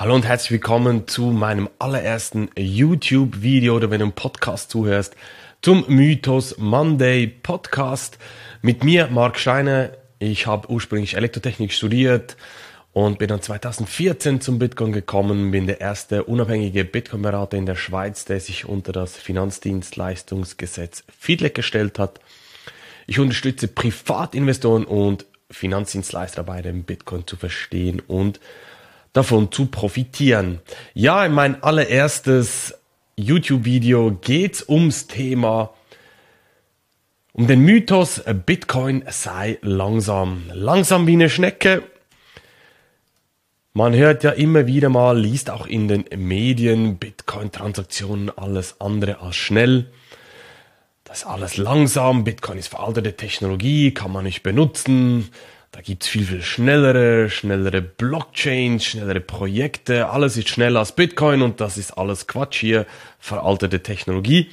Hallo und herzlich willkommen zu meinem allerersten YouTube-Video oder wenn du einen Podcast zuhörst, zum Mythos Monday Podcast. Mit mir, Marc Scheiner. Ich habe ursprünglich Elektrotechnik studiert und bin dann 2014 zum Bitcoin gekommen, bin der erste unabhängige Bitcoin-Berater in der Schweiz, der sich unter das Finanzdienstleistungsgesetz FIDLEG gestellt hat. Ich unterstütze Privatinvestoren und Finanzdienstleister bei dem Bitcoin zu verstehen und davon zu profitieren. Ja, in mein allererstes YouTube-Video geht's ums Thema, um den Mythos, Bitcoin sei langsam. Langsam wie eine Schnecke. Man hört ja immer wieder mal, liest auch in den Medien, Bitcoin-Transaktionen alles andere als schnell. Das ist alles langsam, Bitcoin ist veraltete Technologie, kann man nicht benutzen. Da gibt es viel, viel schnellere, schnellere Blockchains, schnellere Projekte. Alles ist schneller als Bitcoin und das ist alles Quatsch hier. Veraltete Technologie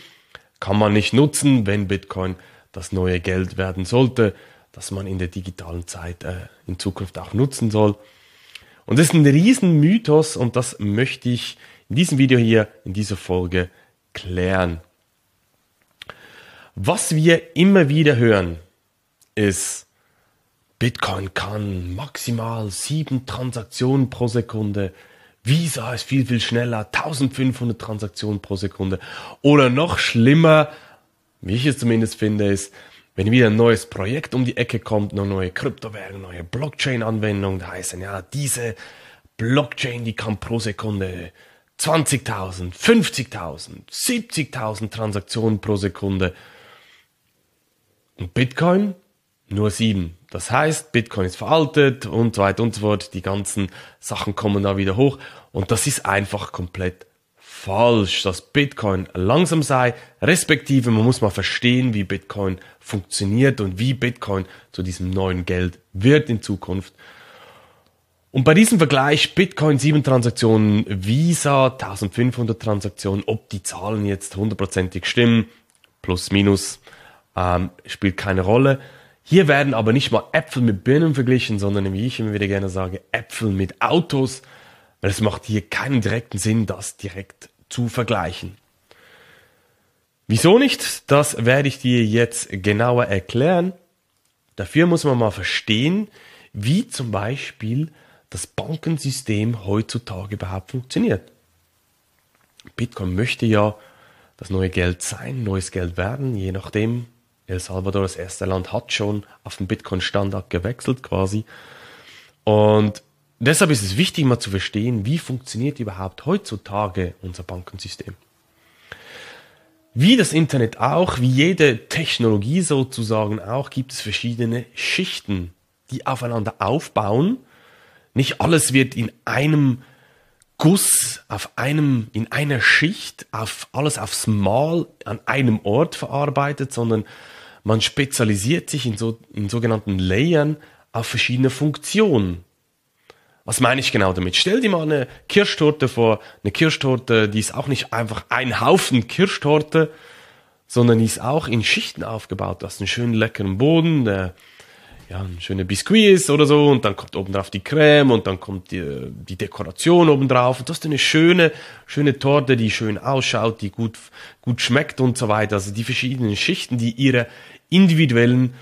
kann man nicht nutzen, wenn Bitcoin das neue Geld werden sollte, das man in der digitalen Zeit äh, in Zukunft auch nutzen soll. Und das ist ein riesen Mythos und das möchte ich in diesem Video hier, in dieser Folge klären. Was wir immer wieder hören, ist, Bitcoin kann maximal sieben Transaktionen pro Sekunde. Visa ist viel, viel schneller, 1500 Transaktionen pro Sekunde. Oder noch schlimmer, wie ich es zumindest finde, ist, wenn wieder ein neues Projekt um die Ecke kommt, eine neue Kryptowährung, neue Blockchain-Anwendung, da heißt dann, ja, diese Blockchain, die kann pro Sekunde 20.000, 50.000, 70.000 Transaktionen pro Sekunde. Und Bitcoin nur sieben. Das heißt, Bitcoin ist veraltet und so weiter und so fort. Die ganzen Sachen kommen da wieder hoch. Und das ist einfach komplett falsch, dass Bitcoin langsam sei, respektive man muss mal verstehen, wie Bitcoin funktioniert und wie Bitcoin zu diesem neuen Geld wird in Zukunft. Und bei diesem Vergleich Bitcoin 7 Transaktionen, Visa 1500 Transaktionen, ob die Zahlen jetzt hundertprozentig stimmen, plus minus, ähm, spielt keine Rolle. Hier werden aber nicht mal Äpfel mit Birnen verglichen, sondern wie ich immer wieder gerne sage, Äpfel mit Autos, weil es macht hier keinen direkten Sinn, das direkt zu vergleichen. Wieso nicht? Das werde ich dir jetzt genauer erklären. Dafür muss man mal verstehen, wie zum Beispiel das Bankensystem heutzutage überhaupt funktioniert. Bitcoin möchte ja das neue Geld sein, neues Geld werden, je nachdem, El Salvador, das erste Land, hat schon auf den Bitcoin-Standard gewechselt quasi. Und deshalb ist es wichtig, mal zu verstehen, wie funktioniert überhaupt heutzutage unser Bankensystem. Wie das Internet auch, wie jede Technologie sozusagen auch, gibt es verschiedene Schichten, die aufeinander aufbauen. Nicht alles wird in einem Guss auf einem, in einer Schicht, auf alles aufs Mal an einem Ort verarbeitet, sondern man spezialisiert sich in, so, in sogenannten Layern auf verschiedene Funktionen. Was meine ich genau damit? Stell dir mal eine Kirschtorte vor, eine Kirschtorte, die ist auch nicht einfach ein Haufen Kirschtorte, sondern die ist auch in Schichten aufgebaut. Du hast einen schönen leckeren Boden, der ja, Biskuit ist oder so und dann kommt oben drauf die Creme und dann kommt die, die Dekoration oben drauf und das ist eine schöne, schöne Torte, die schön ausschaut, die gut, gut schmeckt und so weiter. Also die verschiedenen Schichten, die ihre individuellen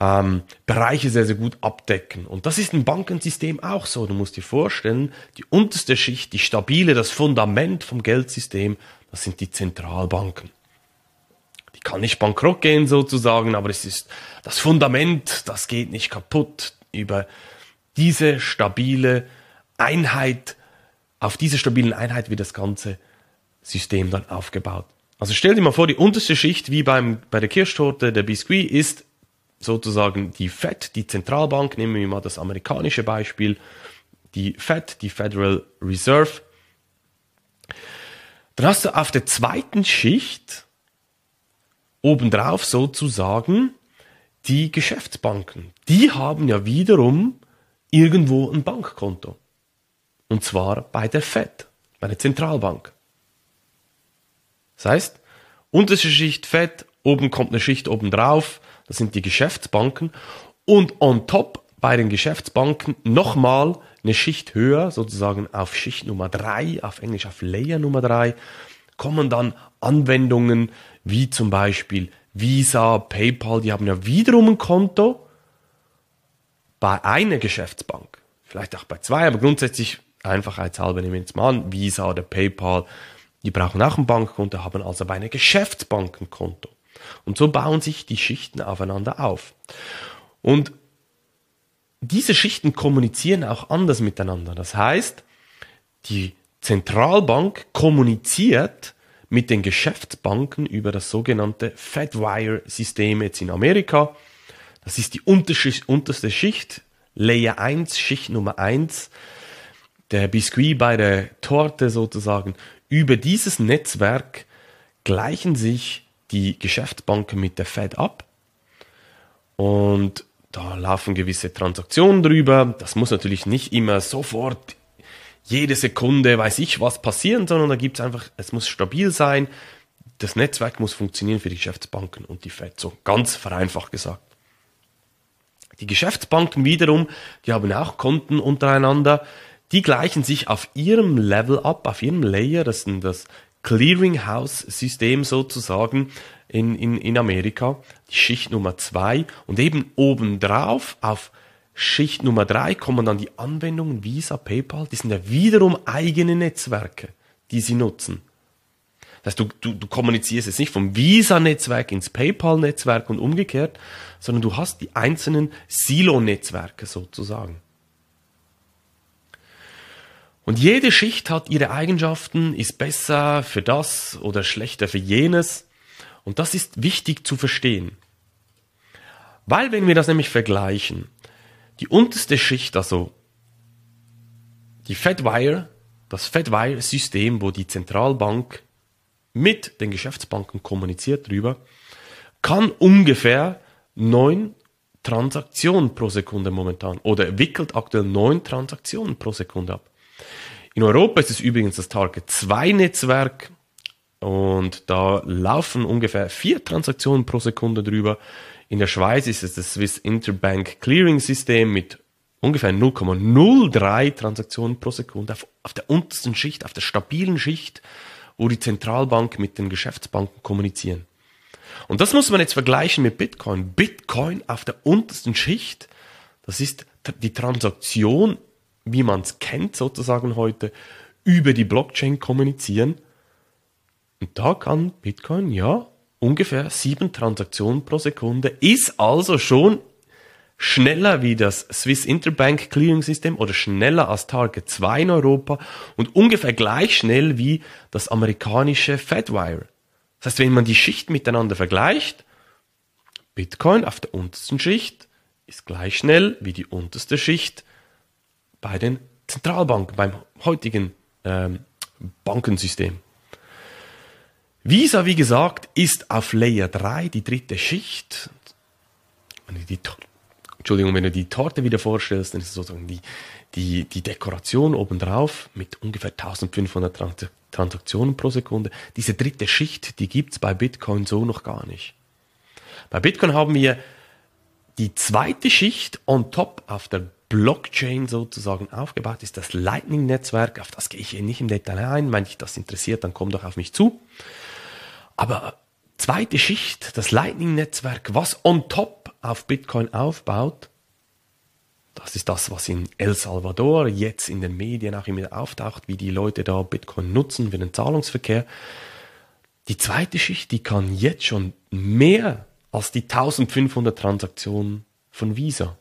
ähm, Bereiche sehr, sehr gut abdecken. Und das ist im Bankensystem auch so. Du musst dir vorstellen, die unterste Schicht, die stabile, das Fundament vom Geldsystem, das sind die Zentralbanken kann nicht bankrott gehen sozusagen, aber es ist das Fundament, das geht nicht kaputt. Über diese stabile Einheit, auf diese stabilen Einheit wird das ganze System dann aufgebaut. Also stell dir mal vor, die unterste Schicht, wie beim, bei der Kirschtorte, der Biskuit, ist sozusagen die FED, die Zentralbank, nehmen wir mal das amerikanische Beispiel, die FED, die Federal Reserve. Dann hast du auf der zweiten Schicht obendrauf sozusagen die Geschäftsbanken. Die haben ja wiederum irgendwo ein Bankkonto. Und zwar bei der FED, bei der Zentralbank. Das heißt, unterste Schicht FED, oben kommt eine Schicht obendrauf, das sind die Geschäftsbanken. Und on top bei den Geschäftsbanken nochmal eine Schicht höher, sozusagen auf Schicht Nummer drei, auf Englisch auf Layer Nummer drei, kommen dann Anwendungen wie zum Beispiel Visa, PayPal, die haben ja wiederum ein Konto bei einer Geschäftsbank. Vielleicht auch bei zwei, aber grundsätzlich einfachheitshalber nehmen wir jetzt mal an, Visa oder PayPal, die brauchen auch ein Bankkonto, haben also bei einer Geschäftsbank ein Konto. Und so bauen sich die Schichten aufeinander auf. Und diese Schichten kommunizieren auch anders miteinander. Das heißt, die Zentralbank kommuniziert mit den Geschäftsbanken über das sogenannte Fedwire-System jetzt in Amerika. Das ist die unterste Schicht, Layer 1, Schicht Nummer 1, der Biskuit bei der Torte sozusagen. Über dieses Netzwerk gleichen sich die Geschäftsbanken mit der Fed ab und da laufen gewisse Transaktionen drüber. Das muss natürlich nicht immer sofort jede Sekunde weiß ich was passieren, sondern da gibt es einfach, es muss stabil sein. Das Netzwerk muss funktionieren für die Geschäftsbanken und die Fed. So ganz vereinfacht gesagt. Die Geschäftsbanken wiederum, die haben auch Konten untereinander. Die gleichen sich auf ihrem Level ab, auf ihrem Layer. Das ist das Clearinghouse-System sozusagen in, in, in Amerika, die Schicht Nummer zwei und eben obendrauf auf Schicht Nummer drei kommen dann die Anwendungen Visa, PayPal, die sind ja wiederum eigene Netzwerke, die sie nutzen. Das heißt, du, du, du kommunizierst jetzt nicht vom Visa-Netzwerk ins PayPal-Netzwerk und umgekehrt, sondern du hast die einzelnen Silo-Netzwerke sozusagen. Und jede Schicht hat ihre Eigenschaften, ist besser für das oder schlechter für jenes. Und das ist wichtig zu verstehen. Weil wenn wir das nämlich vergleichen, die unterste Schicht, also die Fedwire, das Fedwire-System, wo die Zentralbank mit den Geschäftsbanken kommuniziert drüber, kann ungefähr neun Transaktionen pro Sekunde momentan oder wickelt aktuell neun Transaktionen pro Sekunde ab. In Europa ist es übrigens das Target 2 Netzwerk und da laufen ungefähr vier Transaktionen pro Sekunde drüber. In der Schweiz ist es das Swiss Interbank Clearing System mit ungefähr 0,03 Transaktionen pro Sekunde auf, auf der untersten Schicht, auf der stabilen Schicht, wo die Zentralbank mit den Geschäftsbanken kommunizieren. Und das muss man jetzt vergleichen mit Bitcoin. Bitcoin auf der untersten Schicht, das ist die Transaktion, wie man es kennt sozusagen heute, über die Blockchain kommunizieren. Und da kann Bitcoin ja ungefähr sieben Transaktionen pro Sekunde, ist also schon schneller wie das Swiss Interbank Clearing System oder schneller als Target 2 in Europa und ungefähr gleich schnell wie das amerikanische Fedwire. Das heißt, wenn man die Schichten miteinander vergleicht, Bitcoin auf der untersten Schicht ist gleich schnell wie die unterste Schicht bei den Zentralbanken, beim heutigen ähm, Bankensystem. Visa, wie gesagt, ist auf Layer 3 die dritte Schicht. Wenn du die, Entschuldigung, wenn du die Torte wieder vorstellst, dann ist es sozusagen die, die, die Dekoration obendrauf mit ungefähr 1500 Trans Transaktionen pro Sekunde. Diese dritte Schicht, die gibt's bei Bitcoin so noch gar nicht. Bei Bitcoin haben wir die zweite Schicht on top auf der Blockchain sozusagen aufgebaut ist, das Lightning-Netzwerk, auf das gehe ich hier nicht im Detail ein. Wenn dich das interessiert, dann komm doch auf mich zu. Aber zweite Schicht, das Lightning-Netzwerk, was on top auf Bitcoin aufbaut, das ist das, was in El Salvador jetzt in den Medien auch immer auftaucht, wie die Leute da Bitcoin nutzen für den Zahlungsverkehr. Die zweite Schicht, die kann jetzt schon mehr als die 1500 Transaktionen von Visa.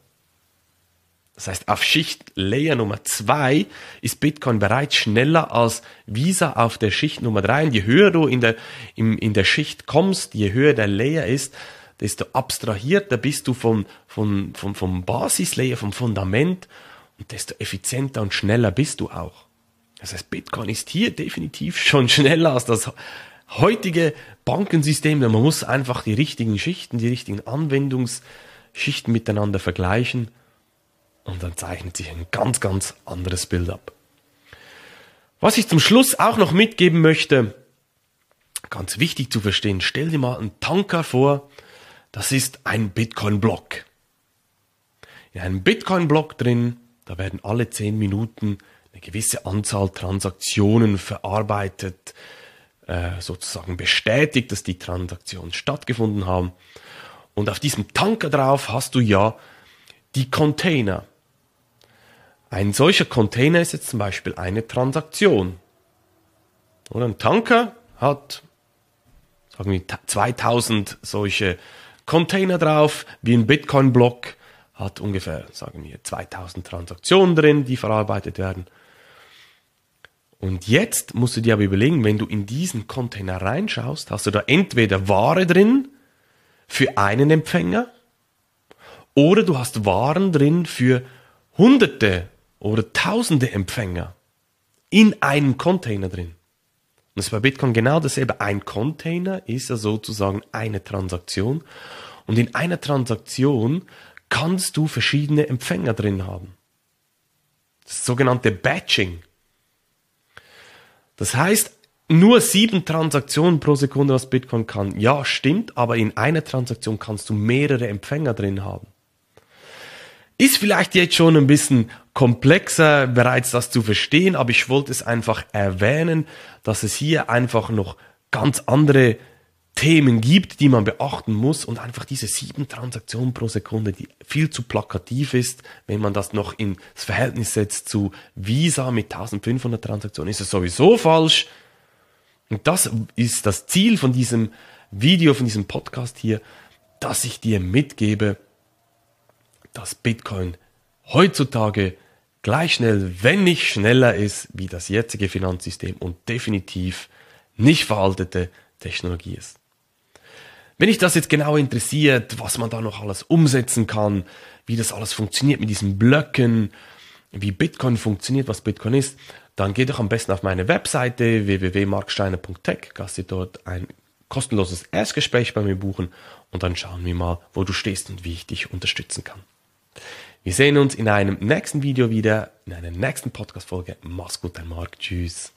Das heißt, auf Schicht Layer Nummer 2 ist Bitcoin bereits schneller als Visa auf der Schicht Nummer 3. Und je höher du in der, in, in der Schicht kommst, je höher der Layer ist, desto abstrahierter bist du vom, vom, vom, vom Basislayer, vom Fundament und desto effizienter und schneller bist du auch. Das heißt, Bitcoin ist hier definitiv schon schneller als das heutige Bankensystem. Man muss einfach die richtigen Schichten, die richtigen Anwendungsschichten miteinander vergleichen und dann zeichnet sich ein ganz, ganz anderes Bild ab. Was ich zum Schluss auch noch mitgeben möchte, ganz wichtig zu verstehen, stell dir mal einen Tanker vor, das ist ein Bitcoin-Block. in einem Bitcoin-Block drin, da werden alle 10 Minuten eine gewisse Anzahl Transaktionen verarbeitet, äh, sozusagen bestätigt, dass die Transaktionen stattgefunden haben. Und auf diesem Tanker drauf hast du ja die Container. Ein solcher Container ist jetzt zum Beispiel eine Transaktion. Oder ein Tanker hat, sagen wir, 2000 solche Container drauf, wie ein Bitcoin-Block hat ungefähr, sagen wir, 2000 Transaktionen drin, die verarbeitet werden. Und jetzt musst du dir aber überlegen, wenn du in diesen Container reinschaust, hast du da entweder Ware drin für einen Empfänger oder du hast Waren drin für Hunderte oder Tausende Empfänger in einem Container drin. Und das ist bei Bitcoin genau dasselbe. Ein Container ist ja sozusagen eine Transaktion. Und in einer Transaktion kannst du verschiedene Empfänger drin haben. Das sogenannte Batching. Das heißt, nur sieben Transaktionen pro Sekunde, was Bitcoin kann. Ja, stimmt, aber in einer Transaktion kannst du mehrere Empfänger drin haben. Ist vielleicht jetzt schon ein bisschen komplexer, bereits das zu verstehen, aber ich wollte es einfach erwähnen, dass es hier einfach noch ganz andere Themen gibt, die man beachten muss und einfach diese sieben Transaktionen pro Sekunde, die viel zu plakativ ist, wenn man das noch ins Verhältnis setzt zu Visa mit 1500 Transaktionen, ist es sowieso falsch. Und das ist das Ziel von diesem Video, von diesem Podcast hier, dass ich dir mitgebe, dass Bitcoin heutzutage gleich schnell, wenn nicht schneller ist, wie das jetzige Finanzsystem und definitiv nicht veraltete Technologie ist. Wenn dich das jetzt genau interessiert, was man da noch alles umsetzen kann, wie das alles funktioniert mit diesen Blöcken, wie Bitcoin funktioniert, was Bitcoin ist, dann geh doch am besten auf meine Webseite www.marksteiner.tech, kannst dir dort ein kostenloses Erstgespräch bei mir buchen und dann schauen wir mal, wo du stehst und wie ich dich unterstützen kann. Wir sehen uns in einem nächsten Video wieder, in einer nächsten Podcast-Folge. Mach's gut, dein Marc. Tschüss.